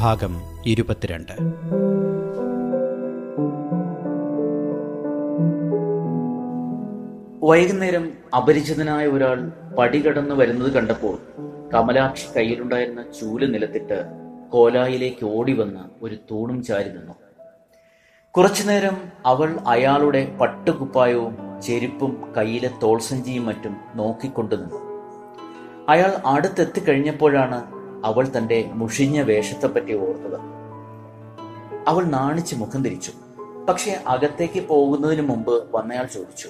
ഭാഗം ഇരുപത്തിരണ്ട്. വൈകുന്നേരം അപരിചിതനായ ഒരാൾ പടി പടികടന്നു വരുന്നത് കണ്ടപ്പോൾ കമലാക്ഷി കയ്യിലുണ്ടായിരുന്ന ചൂൽ നിലത്തിട്ട് കോലായിലേക്ക് ഓടി വന്ന് ഒരു തൂണും ചാരി നിന്നു. കുറച്ചുനേരം അവൾ അയാളുടെ പട്ടുകുപ്പായവും ചെരുപ്പും കയ്യിലെ തോൾസഞ്ചിയും മറ്റും നോക്കിക്കൊണ്ടു നിന്നു. അയാൾ അടുത്തെത്തിക്കഴിഞ്ഞപ്പോഴാണ് അവൾ തന്റെ മുഷിഞ്ഞ വേഷത്തെപ്പറ്റി ഓർത്തത്. അവൾ നാണിച്ച് മുഖം തിരിച്ചു. പക്ഷെ അകത്തേക്ക് പോകുന്നതിന് മുമ്പ് വന്നയാൾ ചോദിച്ചു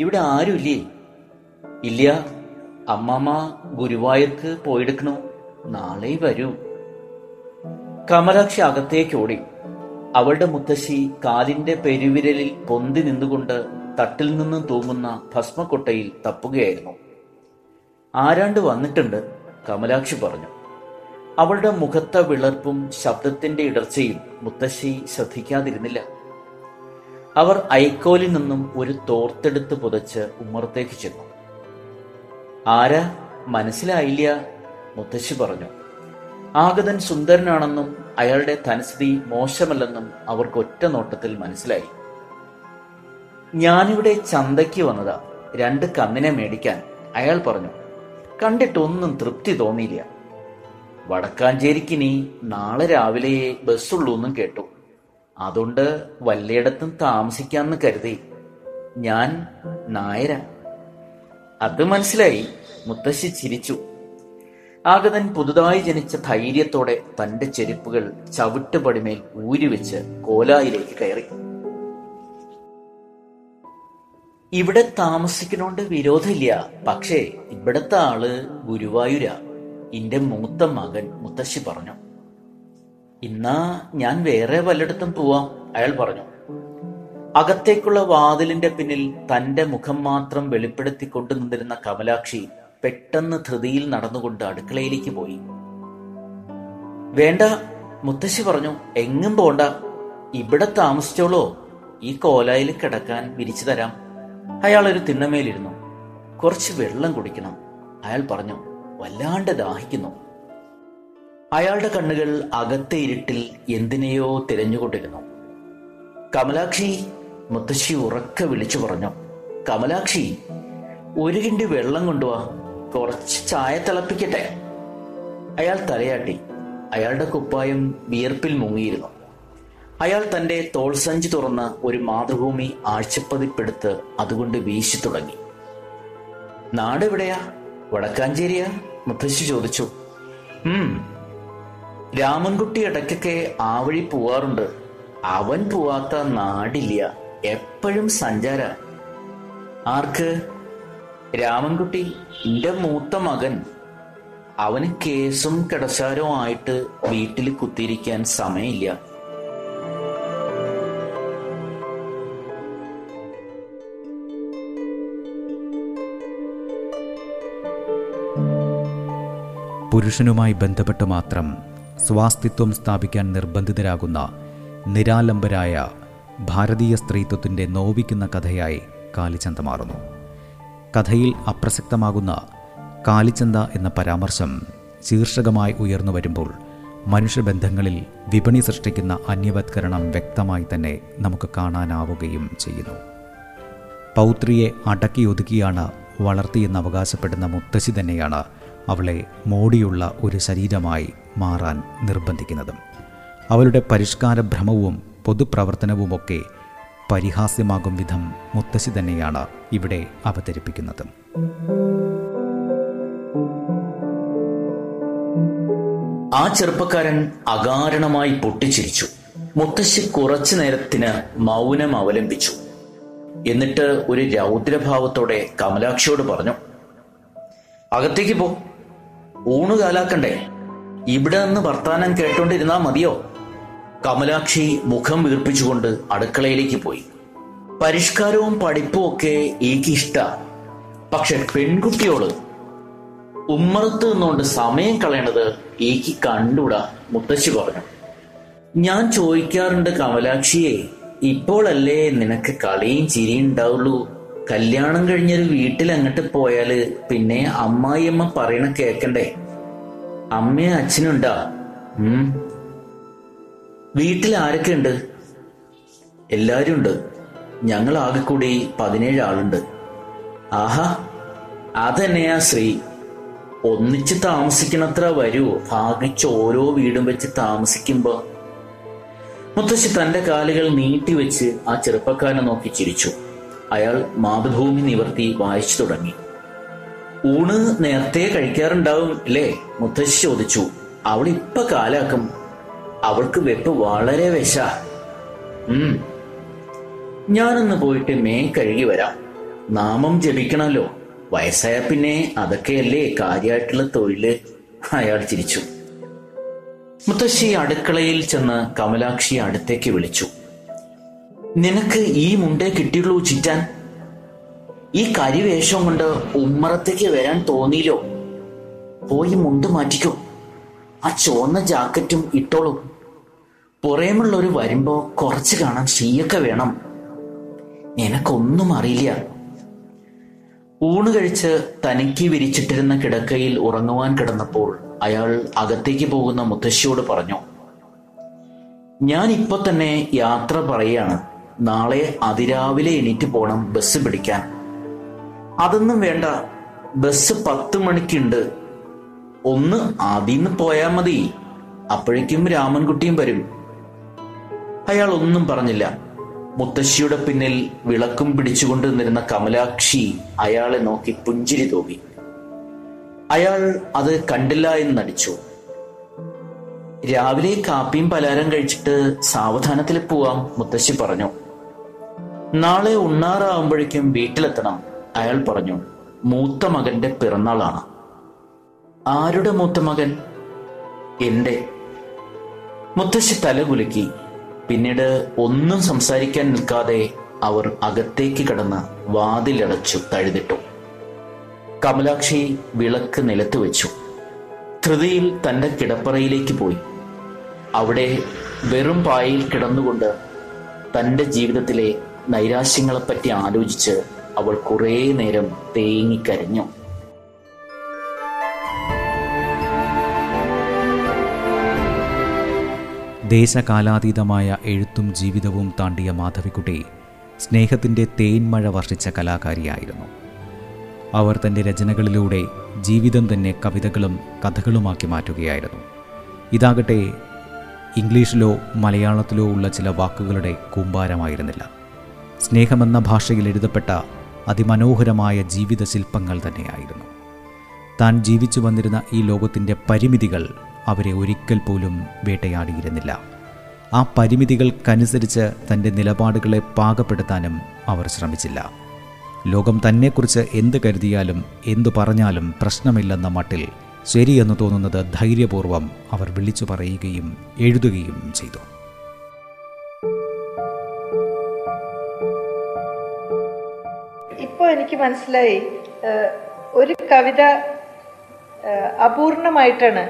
ഇവിടെ ആരുമില്ലേ? ഇല്ല. അമ്മമ്മ ഗുരുവായൂർക്ക് പോയെടുക്കണു. നാളെ വരൂ. കമലാക്ഷി അകത്തേക്ക് ഓടി. അവളുടെ മുത്തശ്ശി കാലിന്റെ പെരുവിരലിൽ പൊന്തി നിന്നുകൊണ്ട് തട്ടിൽ നിന്നും തൂങ്ങുന്ന ഭസ്മക്കൊട്ടയിൽ തപ്പുകയായിരുന്നു. ആരാണ്ട് വന്നിട്ടുണ്ട്. കമലാക്ഷി പറഞ്ഞു. അവളുടെ മുഖത്തെ വിളർപ്പും ശബ്ദത്തിന്റെ ഇടർച്ചയും മുത്തശ്ശി ശ്രദ്ധിക്കാതിരുന്നില്ല. അവർ ഐക്കോലിൽ നിന്നും ഒരു തോർത്തെടുത്ത് പുതച്ച് ഉമ്മറത്തേക്ക് ചെന്നു. ആരാ? മനസ്സിലായില്ല മുത്തശ്ശി പറഞ്ഞു. ആഗതൻ സുന്ദരനാണെന്നും അയാളുടെ തനസ്ഥിതി മോശമല്ലെന്നും അവർക്ക് ഒറ്റ നോട്ടത്തിൽ മനസ്സിലായി. ഞാനിവിടെ ചന്തയ്ക്ക് വന്നതാ രണ്ട് കന്നിനെ മേടിക്കാൻ അയാൾ പറഞ്ഞു. കണ്ടിട്ടൊന്നും തൃപ്തി തോന്നിയില്ല. വടക്കാഞ്ചേരിക്കിനി നാളെ രാവിലെ ബസ്സുള്ളൂ എന്നും കേട്ടു. അതുകൊണ്ട് വല്ലയിടത്തും താമസിക്കാന്ന് കരുതി. ഞാൻ നായര. അത് മനസ്സിലായി. മുത്തശ്ശി ചിരിച്ചു. ആഗതൻ പുതുതായി ജനിച്ച ധൈര്യത്തോടെ തന്റെ ചെരുപ്പുകൾ ചവിട്ടുപടിമേൽ ഊരിവെച്ച് കോലായിലേക്ക് കയറി. ഇവിടെ താമസിക്കണോണ്ട് വിരോധമില്ല. പക്ഷേ ഇവിടത്തെ ആൾ ഗുരുവായൂര. എന്റെ മൂത്ത മകൻ മുത്തശ്ശി പറഞ്ഞു. ഇന്നാ ഞാൻ വേറെ വല്ലയിടത്തും പോവാം അയാൾ പറഞ്ഞു. അകത്തേക്കുള്ള വാതിലിന്റെ പിന്നിൽ തന്റെ മുഖം മാത്രം വെളിപ്പെടുത്തിക്കൊണ്ടു നിന്നിരുന്ന കമലാക്ഷി പെട്ടെന്ന് ധൃതിയിൽ നടന്നുകൊണ്ട് അടുക്കളയിലേക്ക് പോയി. വേണ്ട മുത്തശ്ശി പറഞ്ഞു. എങ്ങും പോണ്ട. ഇവിടെ താമസിച്ചോളോ. ഈ കോലായിൽ കിടക്കാൻ വിരിച്ചു തരാം. അയാൾ ഒരു തിണ്ണമേലിരുന്നു. കുറച്ച് വെള്ളം കുടിക്കണം. അയാൾ പറഞ്ഞു വല്ലാണ്ട് ദാഹിക്കുന്നു. അയാളുടെ കണ്ണുകൾ അകത്തെ ഇരുട്ടിൽ എന്തിനെയോ തിരഞ്ഞുകൊണ്ടിരുന്നു. കമലാക്ഷി മുത്തശ്ശി ഉറക്ക വിളിച്ചു പറഞ്ഞു കമലാക്ഷി ഒരു കിണ്ടി വെള്ളം കൊണ്ടുവാ. കുറച്ച് ചായ തിളപ്പിക്കട്ടെ? അയാൾ തലയാട്ടി. അയാളുടെ കുപ്പായം വിയർപ്പിൽ മുങ്ങിയിരുന്നു. അയാൾ തന്റെ തോൾസഞ്ചി തുറന്ന് ഒരു മാതൃഭൂമി ആഴ്ചപ്പതിപ്പെടുത്ത് അതുകൊണ്ട് വീശി തുടങ്ങി. നാട് എവിടെയാ വടക്കാഞ്ചേരിയാ? മുത്തശ്ശി ചോദിച്ചു. ഉം രാമൻകുട്ടി ഇടയ്ക്കൊക്കെ ആ വഴി പോവാറുണ്ട്. അവൻ പോവാത്ത നാടില്ല. എപ്പോഴും സഞ്ചാര. ആർക്ക്? രാമൻകുട്ടി എന്റെ മൂത്ത മകൻ. അവന് കേസും കിടശാരവും ആയിട്ട് വീട്ടിൽ കുത്തിയിരിക്കാൻ സമയമില്ല. പുരുഷനുമായി ബന്ധപ്പെട്ട് മാത്രം സ്വാസ്തിത്വം സ്ഥാപിക്കാൻ നിർബന്ധിതരാകുന്ന നിരാലംബരായ ഭാരതീയ സ്ത്രീത്വത്തിന്റെ നോവിക്കുന്ന കഥയായി കാലിചന്ത മാറുന്നു. കഥയിൽ അപ്രസക്തമാകുന്ന കാലിചന്ത എന്ന പരാമർശം ശീർഷകമായി ഉയർന്നു വരുമ്പോൾ മനുഷ്യബന്ധങ്ങളിൽ വിപണി സൃഷ്ടിക്കുന്ന അന്യവത്കരണം വ്യക്തമായി തന്നെ നമുക്ക് കാണാനാവുകയും ചെയ്യുന്നു. പൗത്രിയെ അടക്കി ഒതുക്കിയാണ് വളർത്തിയെന്ന് അവകാശപ്പെടുന്ന മുത്തശ്ശി തന്നെയാണ് അവളെ മോടിയുള്ള ഒരു ശരീരമായി മാറാൻ നിർബന്ധിക്കുന്നതും അവളുടെ പരിഷ്കാര ഭ്രമവും പൊതുപ്രവർത്തനവുമൊക്കെ പരിഹാസ്യമാകും വിധം മുത്തശ്ശി തന്നെയാണ് ഇവിടെ അവതരിപ്പിക്കുന്നത്. ആ ചെറുപ്പക്കാരൻ അകാരണമായി പൊട്ടിച്ചിരിച്ചു. മുത്തശ്ശി കുറച്ചു നേരത്തിന് മൗനം അവലംബിച്ചു. എന്നിട്ട് ഒരു രൗദ്രഭാവത്തോടെ കമലാക്ഷിയോട് പറഞ്ഞു അകത്തേക്ക് പോ. ഊണ് കാലാക്കണ്ടേ? ഇവിടെ നിന്ന് വർത്താനം കേട്ടോണ്ടിരുന്നാ മതിയോ? കമലാക്ഷി മുഖം വീർപ്പിച്ചുകൊണ്ട് അടുക്കളയിലേക്ക് പോയി. പരിഷ്കാരവും പഠിപ്പും ഒക്കെ എനിക്ക് ഇഷ്ട പക്ഷെ പെൺകുട്ടിയോൾ ഉമ്മറത്ത് നിന്നുകൊണ്ട് സമയം കളയണത് എനിക്ക് കണ്ടൂടാ മുത്തശ്ശി പറഞ്ഞു. ഞാൻ ചോദിക്കാറുണ്ട് കമലാക്ഷിയെ ഇപ്പോഴല്ലേ നിനക്ക് കളിയും ചിരിയും ഉണ്ടാവുള്ളൂ? കല്യാണം കഴിഞ്ഞൊരു വീട്ടിൽ അങ്ങോട്ട് പോയാൽ പിന്നെ അമ്മായിയമ്മ പറയണ കേക്കണ്ടേ? അമ്മയും അച്ഛനുണ്ടാ? ഉം. വീട്ടിൽ ആരൊക്കെ ഉണ്ട്? എല്ലാരും ഉണ്ട്. ഞങ്ങൾ ആകെ കൂടി പതിനേഴ് ആളുണ്ട്. ആഹാ അതെന്നെയാ ശ്രീ. ഒന്നിച്ച് താമസിക്കണത്ര വരൂ ഭാഗിച്ച് ഓരോ വീടും വെച്ച് താമസിക്കുമ്പോ. മുത്തശ്ശി തന്റെ കാലുകൾ നീട്ടിവെച്ച് ആ ചെറുപ്പക്കാരനെ നോക്കി ചിരിച്ചു. അയാൾ മാതൃഭൂമി നിവർത്തി വായിച്ചു തുടങ്ങി. ഊണ് നേരത്തെ കഴിക്കാറുണ്ടാവും അല്ലേ മുത്തശ്ശി ചോദിച്ചു. അവൾ ഇപ്പൊ കാലാക്കും. അവൾക്ക് വെപ്പ് വളരെ വിശ. ഉം. ഞാനൊന്ന് പോയിട്ട് മേ കഴുകി വരാം. നാമം ജപിക്കണമല്ലോ വയസ്സായ പിന്നെ അതൊക്കെയല്ലേ കാര്യമായിട്ടുള്ള തൊഴിൽ? അയാൾ ചിരിച്ചു. മുത്തശ്ശി അടുക്കളയിൽ ചെന്ന് കമലാക്ഷി അടുത്തേക്ക് വിളിച്ചു. നിനക്ക് ഈ മുണ്ടേ കിട്ടിയുള്ളൂ ചിറ്റാൻ. ഈ കരിവേഷം കൊണ്ട് ഉമ്മറത്തേക്ക് വരാൻ തോന്നിയില്ലോ. പോയി മുണ്ട് മാറ്റിക്കോ. ആ ചുവന്ന ജാക്കറ്റും ഇട്ടോളൂ. പുറയുമുള്ളവര് വരുമ്പോ കുറച്ച് കാണാൻ ഷീയൊക്കെ വേണം. നിനക്കൊന്നും അറിയില്ല. ഊണ് കഴിച്ച് തനിക്ക് വിരിച്ചിട്ടിരുന്ന കിടക്കയിൽ ഉറങ്ങുവാൻ കിടന്നപ്പോൾ അയാൾ അകത്തേക്ക് പോകുന്ന മുത്തശ്ശിയോട് പറഞ്ഞു ഞാൻ ഇപ്പൊ തന്നെ യാത്ര പറയാണ്. നാളെ അതിരാവിലെ എണീറ്റ് പോണം ബസ് പിടിക്കാൻ. അതൊന്നും വേണ്ട. ബസ് പത്ത് മണിക്കുണ്ട്. ഒന്ന് ആദ്യം പോയാൽ മതി. അപ്പോഴേക്കും രാമൻകുട്ടിയും വരും. അയാൾ ഒന്നും പറഞ്ഞില്ല. മുത്തശ്ശിയുടെ പിന്നിൽ വിളക്കും പിടിച്ചുകൊണ്ട് നിന്നിരുന്ന കമലാക്ഷി അയാളെ നോക്കി പുഞ്ചിരി തോന്നി അയാൾ അത് കണ്ടില്ല എന്ന് നടിച്ചു. രാവിലെ കാപ്പിയും പലഹാരം കഴിച്ചിട്ട് സാവധാനത്തിൽ പോവാം മുത്തശ്ശി പറഞ്ഞു. നാളെ ഉണ്ണാറാവുമ്പോഴേക്കും വീട്ടിലെത്തണം. അയാൾ പറഞ്ഞു മൂത്ത മകന്റെ പിറന്നാളാണ്. ആരുടെ മൂത്ത മകൻ? എന്റെ. മുത്തശ്ശി തലകുലുക്കി പിന്നീട് ഒന്നും സംസാരിക്കാൻ നിൽക്കാതെ അവർ അകത്തേക്ക് കടന്ന് വാതിലടച്ചു തഴുതിട്ടു. കമലാക്ഷി വിളക്ക് നിലത്ത് വെച്ചു. ധൃതിയിൽ തന്റെ കിടപ്പറയിലേക്ക് പോയി. അവിടെ വെറും പായയിൽ കിടന്നുകൊണ്ട് തന്റെ ജീവിതത്തിലെ നൈരാശ്യങ്ങളെപ്പറ്റി ആലോചിച്ച് അവൾ കുറേ നേരം തേങ്ങിക്കരഞ്ഞു. ദേശകാലാതീതമായ എഴുത്തും ജീവിതവും താണ്ടിയ മാധവിക്കുട്ടി സ്നേഹത്തിന്റെ തേൻമഴ വർഷിച്ച കലാകാരിയായിരുന്നു. അവർ തന്റെ രചനകളിലൂടെ ജീവിതം തന്നെ കവിതകളും കഥകളുമാക്കി മാറ്റുകയായിരുന്നു. ഇതാകട്ടെ ഇംഗ്ലീഷിലോ മലയാളത്തിലോ ഉള്ള ചില വാക്കുകളുടെ കൂമ്പാരമായിരുന്നില്ല. സ്നേഹമെന്ന ഭാഷയിൽ എഴുതപ്പെട്ട അതിമനോഹരമായ ജീവിത ശില്പങ്ങൾ തന്നെയായിരുന്നു. താൻ ജീവിച്ചു വന്നിരുന്ന ഈ ലോകത്തിന്റെ പരിമിതികൾ അവരെ ഒരിക്കൽ പോലും വേട്ടയാടിയിരുന്നില്ല. ആ പരിമിതികൾക്കനുസരിച്ച് തന്റെ നിലപാടുകളെ പാകപ്പെടുത്താനും അവർ ശ്രമിച്ചില്ല. ലോകം തന്നെക്കുറിച്ച് എന്ത് കരുതിയാലും എന്തു പറഞ്ഞാലും പ്രശ്നമില്ലെന്ന മട്ടിൽ ശരിയെന്ന് തോന്നുന്നത് ധൈര്യപൂർവം അവർ വിളിച്ചു പറയുകയും എഴുതുകയും ചെയ്തു. ഇപ്പോൾ എനിക്ക് മനസ്സിലായി ഒരു കവിത അപൂർണമായിട്ടാണ്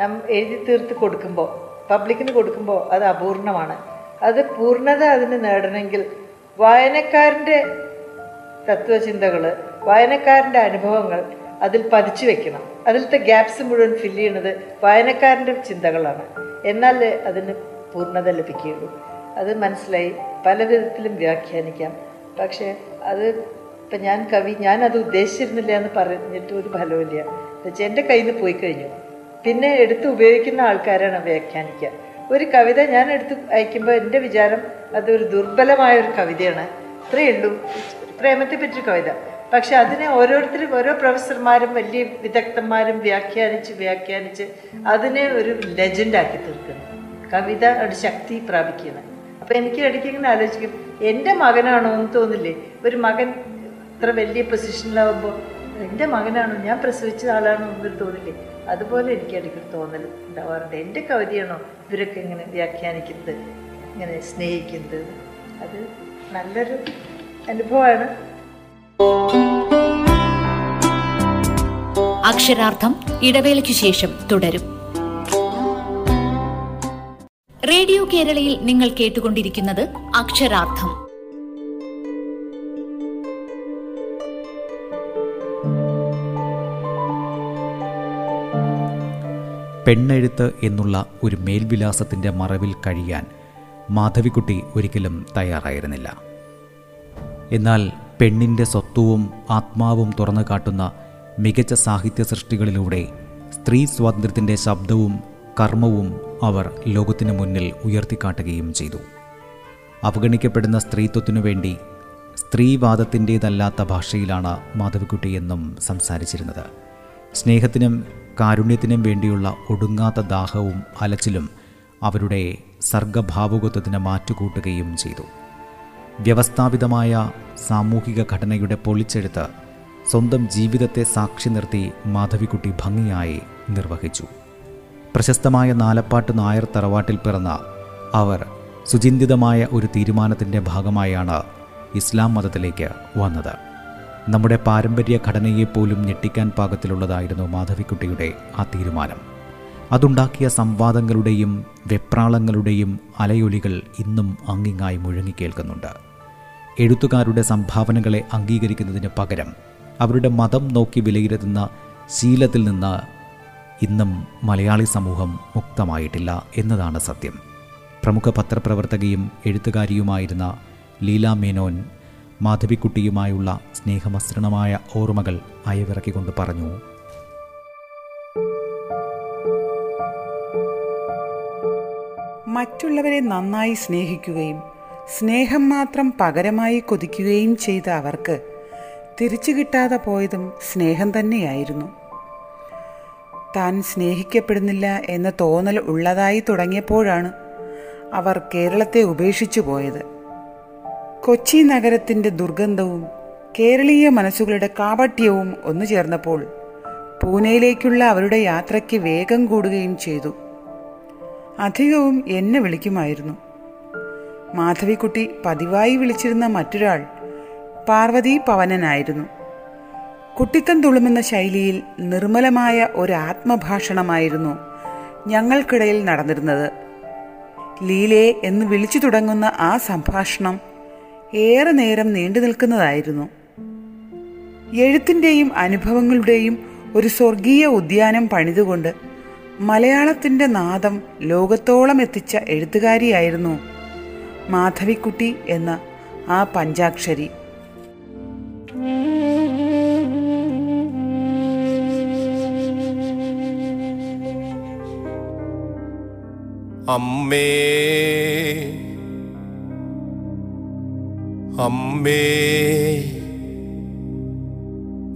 നാം എഴുതി തീർത്ത് കൊടുക്കുമ്പോൾ പബ്ലിക്കിന് കൊടുക്കുമ്പോൾ അത് അപൂർണമാണ്. അത് പൂർണത അതിന് നേടണമെങ്കിൽ വായനക്കാരന്റെ തത്വചിന്തകൾ വായനക്കാരന്റെ അനുഭവങ്ങൾ അതിൽ പതിച്ചു വെക്കണം. അതിലത്തെ ഗ്യാപ്സ് മുഴുവൻ ഫില്ല് ചെയ്യുന്നത് വായനക്കാരന്റെ ചിന്തകളാണ്. എന്നാൽ അതിന് പൂർണത ലഭിക്കുകയുള്ളൂ. അത് മനസ്സിലായി പല വ്യാഖ്യാനിക്കാം. പക്ഷേ അത് ഇപ്പം ഞാൻ കവി ഞാനത് ഉദ്ദേശിച്ചിരുന്നില്ല എന്ന് പറഞ്ഞിട്ട് ഒരു ഫലവുമില്ല. എന്നുവെച്ചാൽ എന്റെ കയ്യിൽ നിന്ന് പോയി കഴിഞ്ഞു. പിന്നെ എടുത്ത് ഉപയോഗിക്കുന്ന ആൾക്കാരാണ് വ്യാഖ്യാനിക്കുക. ഒരു കവിത ഞാൻ എടുത്ത് അയക്കുമ്പോൾ എന്റെ വിചാരം അതൊരു ദുർബലമായ ഒരു കവിതയാണ്. ഇത്രയേ ഉള്ളൂ. പ്രേമത്തെ പറ്റി കവിത. പക്ഷെ അതിനെ ഓരോരുത്തരും ഓരോ പ്രൊഫസർമാരും വലിയ വിദഗ്ധന്മാരും വ്യാഖ്യാനിച്ച് വ്യാഖ്യാനിച്ച് അതിനെ ഒരു ലെജൻഡാക്കി തീർക്കുന്നു. കവിത ഒരു ശക്തി പ്രാപിക്കുന്നത് അപ്പം എനിക്ക് ഇടയ്ക്ക് ഇങ്ങനെ ആലോചിക്കും എന്റെ മകനാണോ എന്ന് തോന്നില്ലേ? ഒരു മകൻ ഇത്ര വലിയ പൊസിഷനിലാവുമ്പോൾ എന്റെ മകനാണോ? ഞാൻ പ്രസവിച്ച ആളാണോ എന്നൊരു തോന്നില്ലേ അതുപോലെ എനിക്ക് ഇടയ്ക്കൊരു തോന്നൽ ഉണ്ടാവാറുണ്ട്. എന്റെ കവിതയാണോ ഇവരൊക്കെ ഇങ്ങനെ വ്യാഖ്യാനിക്കുന്നത് ഇങ്ങനെ സ്നേഹിക്കുന്നത്? അത് നല്ലൊരു അനുഭവമാണ്. അക്ഷരാർത്ഥം ഇടവേളയ്ക്കു ശേഷം തുടരും. റേഡിയോ കേരളയിൽ നിങ്ങൾ കേട്ടുകൊണ്ടിരിക്കുന്നത് അക്ഷരാർത്ഥം. പെണ്ണെഴുത്ത് എന്നുള്ള ഒരു മേൽവിലാസത്തിന്റെ മറവിൽ കഴിയാൻ മാധവിക്കുട്ടി ഒരിക്കലും തയ്യാറായിരുന്നില്ല. എന്നാൽ പെണ്ണിന്റെ സ്വത്വവും ആത്മാവും തുറന്നു കാട്ടുന്ന മികച്ച സാഹിത്യ സൃഷ്ടികളിലൂടെ സ്ത്രീ സ്വാതന്ത്ര്യത്തിന്റെ ശബ്ദവും കർമ്മവും അവർ ലോകത്തിനു മുന്നിൽ ഉയർത്തിക്കാട്ടുകയും ചെയ്തു. അവഗണിക്കപ്പെടുന്ന സ്ത്രീത്വത്തിനു വേണ്ടി സ്ത്രീവാദത്തിന്റേതല്ലാത്ത ഭാഷയിലാണ് മാധവിക്കുട്ടി എന്നും സംസാരിച്ചിരുന്നത്. സ്നേഹത്തിനും കാരുണ്യത്തിനും വേണ്ടിയുള്ള ഒടുങ്ങാത്ത ദാഹവും അലച്ചിലും അവരുടെ സർഗഭാവുകത്വത്തിന് മാറ്റുകൂട്ടുകയും ചെയ്തു. വ്യവസ്ഥാപിതമായ സാമൂഹിക ഘടനയുടെ പൊളിച്ചെടുത്ത് സ്വന്തം ജീവിതത്തെ സാക്ഷി നിർത്തി മാധവിക്കുട്ടി ഭംഗിയായി നിർവഹിച്ചു. പ്രശസ്തമായ നാലപ്പാട്ട് നായർ തറവാട്ടിൽ പിറന്ന അവർ സുചിന്തിതമായ ഒരു തീരുമാനത്തിന്റെ ഭാഗമായാണ് ഇസ്ലാം മതത്തിലേക്ക് വന്നത്. നമ്മുടെ പാരമ്പര്യ ഘടനയെപ്പോലും ഞെട്ടിക്കാൻ പാകത്തിലുള്ളതായിരുന്നു മാധവിക്കുട്ടിയുടെ ആ തീരുമാനം. അതുണ്ടാക്കിയ സംവാദങ്ങളുടെയും വെപ്രാളങ്ങളുടെയും അലയൊലികൾ ഇന്നും അങ്ങിങ്ങായി മുഴങ്ങിക്കേൾക്കുന്നുണ്ട് എഴുത്തുകാരുടെ സംഭാവനകളെ അംഗീകരിക്കുന്നതിന് പകരം അവരുടെ മതം നോക്കി വിലയിരുത്തുന്ന ശീലത്തിൽ നിന്ന് ഇന്നും മലയാളി സമൂഹം മുക്തമായിട്ടില്ല എന്നതാണ് സത്യം. പ്രമുഖ പത്രപ്രവർത്തകയും എഴുത്തുകാരിയുമായിരുന്ന ലീല മേനോൻ മാധവിക്കുട്ടിയുമായുള്ള സ്നേഹമസൃണമായ ഓർമ്മകൾ അയവിറക്കിക്കൊണ്ട് പറഞ്ഞു. മറ്റുള്ളവരെ നന്നായി സ്നേഹിക്കുകയും സ്നേഹം മാത്രം പകരമായി കൊതിക്കുകയും ചെയ്ത അവർക്ക് തിരിച്ചു കിട്ടാതെ പോയതും സ്നേഹം തന്നെയായിരുന്നു. താൻ സ്നേഹിക്കപ്പെടുന്നില്ല എന്ന തോന്നൽ ഉള്ളതായി തുടങ്ങിയപ്പോഴാണ് അവർ കേരളത്തെ ഉപേക്ഷിച്ചു പോയത്. കൊച്ചി നഗരത്തിന്റെ ദുർഗന്ധവും കേരളീയ മനസ്സുകളുടെ കാപട്യവും ഒന്നു ചേർന്നപ്പോൾ പൂനെയിലേക്കുള്ള അവരുടെ യാത്രയ്ക്ക് വേഗം കൂടുകയും ചെയ്തു. അധികവും എന്നെ വിളിക്കുമായിരുന്നു. മാധവിക്കുട്ടി പതിവായി വിളിച്ചിരുന്ന മറ്റൊരാൾ പാർവതി പവനനായിരുന്നു. കുട്ടിത്തം തുളുമെന്ന ശൈലിയിൽ നിർമ്മലമായ ഒരു ആത്മഭാഷണമായിരുന്നു ഞങ്ങൾക്കിടയിൽ നടന്നിരുന്നത്. ലീലേ എന്ന് വിളിച്ചു തുടങ്ങുന്ന ആ സംഭാഷണം ഏറെ നേരം നീണ്ടു നിൽക്കുന്നതായിരുന്നു. എഴുത്തിന്റെയും അനുഭവങ്ങളുടെയും ഒരു സ്വർഗീയ ഉദ്യാനം പണിതുകൊണ്ട് മലയാളത്തിന്റെ നാദം ലോകത്തോളം എത്തിച്ച എഴുത്തുകാരിയായിരുന്നു മാധവിക്കുട്ടി എന്ന ആ പഞ്ചാക്ഷരി. അമ്മേ അമ്മേ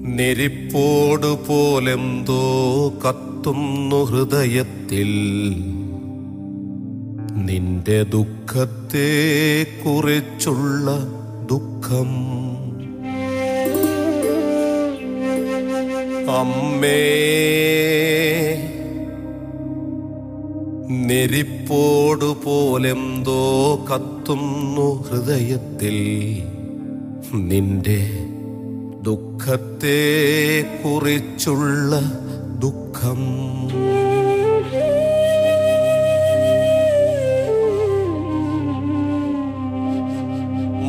നെരിപ്പോടുപോലെന്തോ കത്തുന്നു ഹൃദയത്തിൽ. നിന്റെ ദുഃഖത്തെ കുറിച്ചുള്ള ദുഃഖം. അമ്മേ നെരിപ്പോട് പോലെന്തോ കത്തുന്നു ഹൃദയത്തിൽ. നിന്റെ ദുഃഖത്തെ കുറിച്ചുള്ള ദുഃഖം.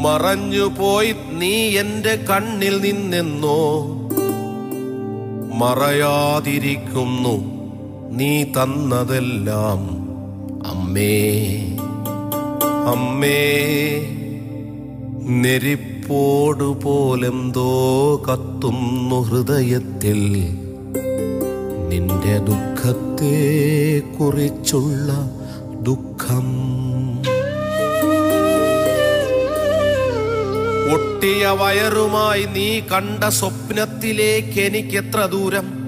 മറഞ്ഞുപോയി നീ എന്റെ കണ്ണിൽ നിന്നെന്നോ. മറയാതിരിക്കുന്നു നീ തന്നതെല്ലാം അമ്മേ. അമ്മേ നെരിപ്പോടുപോലെന്തോ കത്തുന്നു ഹൃദയത്തിൽ. നിന്റെ ദുഃഖത്തെ കുറിച്ചുള്ള ദുഃഖം. ഒട്ടിയ വയറുമായി നീ കണ്ട സ്വപ്നത്തിലേക്ക് എനിക്കെത്ര ദൂരം?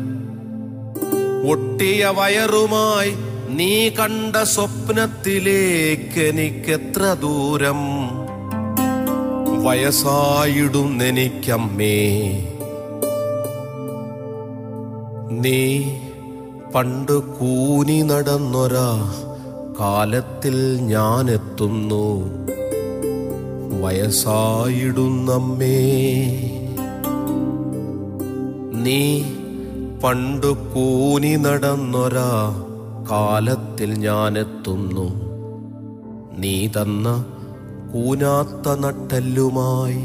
ഒട്ടിയ വയറുമായി നീ കണ്ട സ്വപ്നത്തിലേക്ക് എനിക്കെത്ര ദൂരം? വയസ്സായിടുന്നെനിക്കമ്മേ. നീ പണ്ട് കൂനി നടന്നൊരാ കാലത്തിൽ ഞാൻ എത്തുന്നു വയസ്സായിടുന്നമ്മേ. നീ പണ്ട് കൂനി നടന്നൊരാ കാലത്തിൽ ഞാനെത്തുന്നു. നീ തന്ന കൂനാത്ത നട്ടെല്ലുമായി.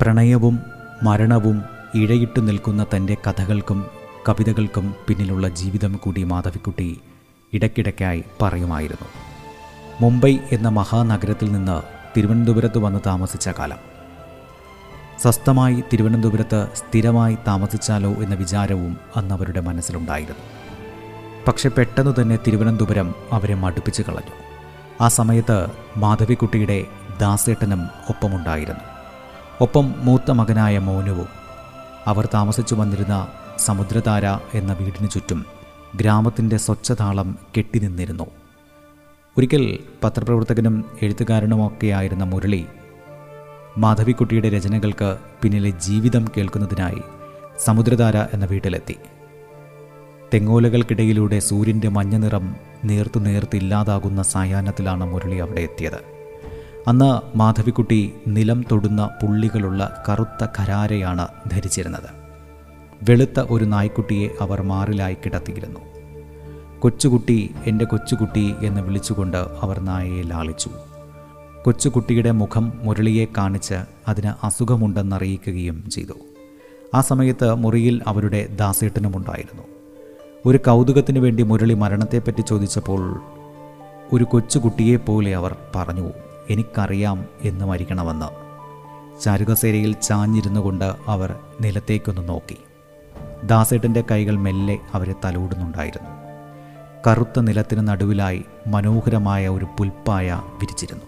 പ്രണയവും മരണവും ഇഴയിട്ടു നിൽക്കുന്ന തന്റെ കഥകൾക്കും കവിതകൾക്കും പിന്നിലുള്ള ജീവിതം കൂടി മാധവിക്കുട്ടി ഇടയ്ക്കിടയ്ക്കായി പറയുമായിരുന്നു. മുംബൈ എന്ന മഹാനഗരത്തിൽ നിന്ന് തിരുവനന്തപുരത്ത് വന്ന് താമസിച്ച കാലം. സ്വസ്ഥമായി തിരുവനന്തപുരത്ത് സ്ഥിരമായി താമസിച്ചാലോ എന്ന വിചാരവും അന്ന് അവരുടെ മനസ്സിലുണ്ടായിരുന്നു. പക്ഷെ പെട്ടെന്ന് തന്നെ തിരുവനന്തപുരം അവരെ മടുപ്പിച്ചു കളഞ്ഞു. ആ സമയത്ത് മാധവിക്കുട്ടിയുടെ ദാസേട്ടനും ഒപ്പമുണ്ടായിരുന്നു. ഒപ്പം മൂത്ത മകനായ മോനുവും അവർ താമസിച്ചു വന്നിരുന്ന സമുദ്രധാര എന്ന വീടിനു ചുറ്റും ഗ്രാമത്തിന്റെ സ്വച്ഛതാളം കെട്ടിനിന്നിരുന്നു ഒരിക്കൽ പത്രപ്രവർത്തകനും എഴുത്തുകാരനുമൊക്കെയായിരുന്ന മുരളി മാധവിക്കുട്ടിയുടെ രചനകൾക്ക് പിന്നിലെ ജീവിതം കേൾക്കുന്നതിനായി സമുദ്രധാര എന്ന വീട്ടിലെത്തി. തെങ്ങോലകൾക്കിടയിലൂടെ സൂര്യന്റെ മഞ്ഞ നിറം നേർത്തു നേർത്തില്ലാതാകുന്ന സായാഹ്നത്തിലാണ് മുരളി അവിടെ എത്തിയത്. അന്ന് മാധവിക്കുട്ടി നിലം തൊടുന്ന പുള്ളികളുള്ള കറുത്ത കരാരയാണ് ധരിച്ചിരുന്നത്. വെളുത്ത ഒരു നായ്ക്കുട്ടിയെ അവർ മാറിലായി കിടത്തിയിരുന്നു. കൊച്ചുകുട്ടി എന്റെ കൊച്ചുകുട്ടി എന്ന് വിളിച്ചുകൊണ്ട് അവർ നായയെ ലാളിച്ചു. കൊച്ചുകുട്ടിയുടെ മുഖം മുരളിയെ കാണിച്ച് അതിന് അസുഖമുണ്ടെന്നറിയിക്കുകയും ചെയ്തു. ആ സമയത്ത് മുറിയിൽ അവരുടെ ദാസേട്ടനുമുണ്ടായിരുന്നു. ഒരു കൗതുകത്തിന് വേണ്ടി മുരളി മരണത്തെപ്പറ്റി ചോദിച്ചപ്പോൾ ഒരു കൊച്ചുകുട്ടിയെപ്പോലെ അവർ പറഞ്ഞു എനിക്കറിയാം എന്ന് മരിക്കണമെന്ന് ചാരുകസേരയിൽ ചാഞ്ഞിരുന്നു കൊണ്ട് അവർ നിലത്തേക്കൊന്ന് നോക്കി. ദാസേട്ടന്റെ കൈകൾ മെല്ലെ അവരെ തലോടുന്നുണ്ടായിരുന്നു. കറുത്ത നിലത്തിന് നടുവിലായി മനോഹരമായ ഒരു പുൽപ്പായ വിരിച്ചിരുന്നു.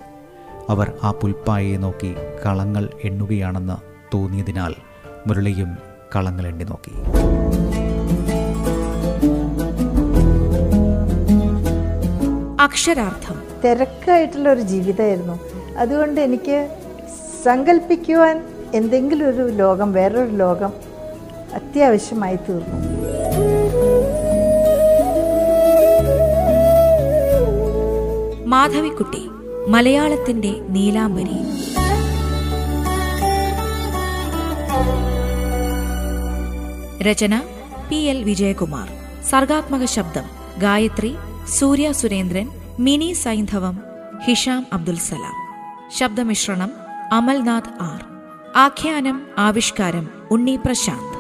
അവർ ആ പുൽപ്പായയെ നോക്കി കളങ്ങൾ എണ്ണുകയാണെന്ന് തോന്നിയതിനാൽ മുരളിയും കളങ്ങൾ എണ്ണി നോക്കി. അക്ഷരാർത്ഥം. തിരക്കായിട്ടുള്ള ഒരു ജീവിതമായിരുന്നു. അതുകൊണ്ട് എനിക്ക് സങ്കല്പിക്കുവാൻ എന്തെങ്കിലും ഒരു ലോകം വേറൊരു ലോകം അത്യാവശ്യമായി തീർന്നു. മാധവിക്കുട്ടി മലയാളത്തിന്റെ നീലാംബരി. രചന പി എൽ വിജയകുമാർ. സർഗാത്മക ശബ്ദം ഗായത്രി സൂര്യ സുരേന്ദ്രൻ മിനി സൈന്ധവം ഹിഷാം അബ്ദുൽ സലാം. ശബ്ദമിശ്രണം അമൽനാഥ് ആർ. ആഖ്യാനം ആവിഷ്കാരം ഉണ്ണി പ്രശാന്ത്.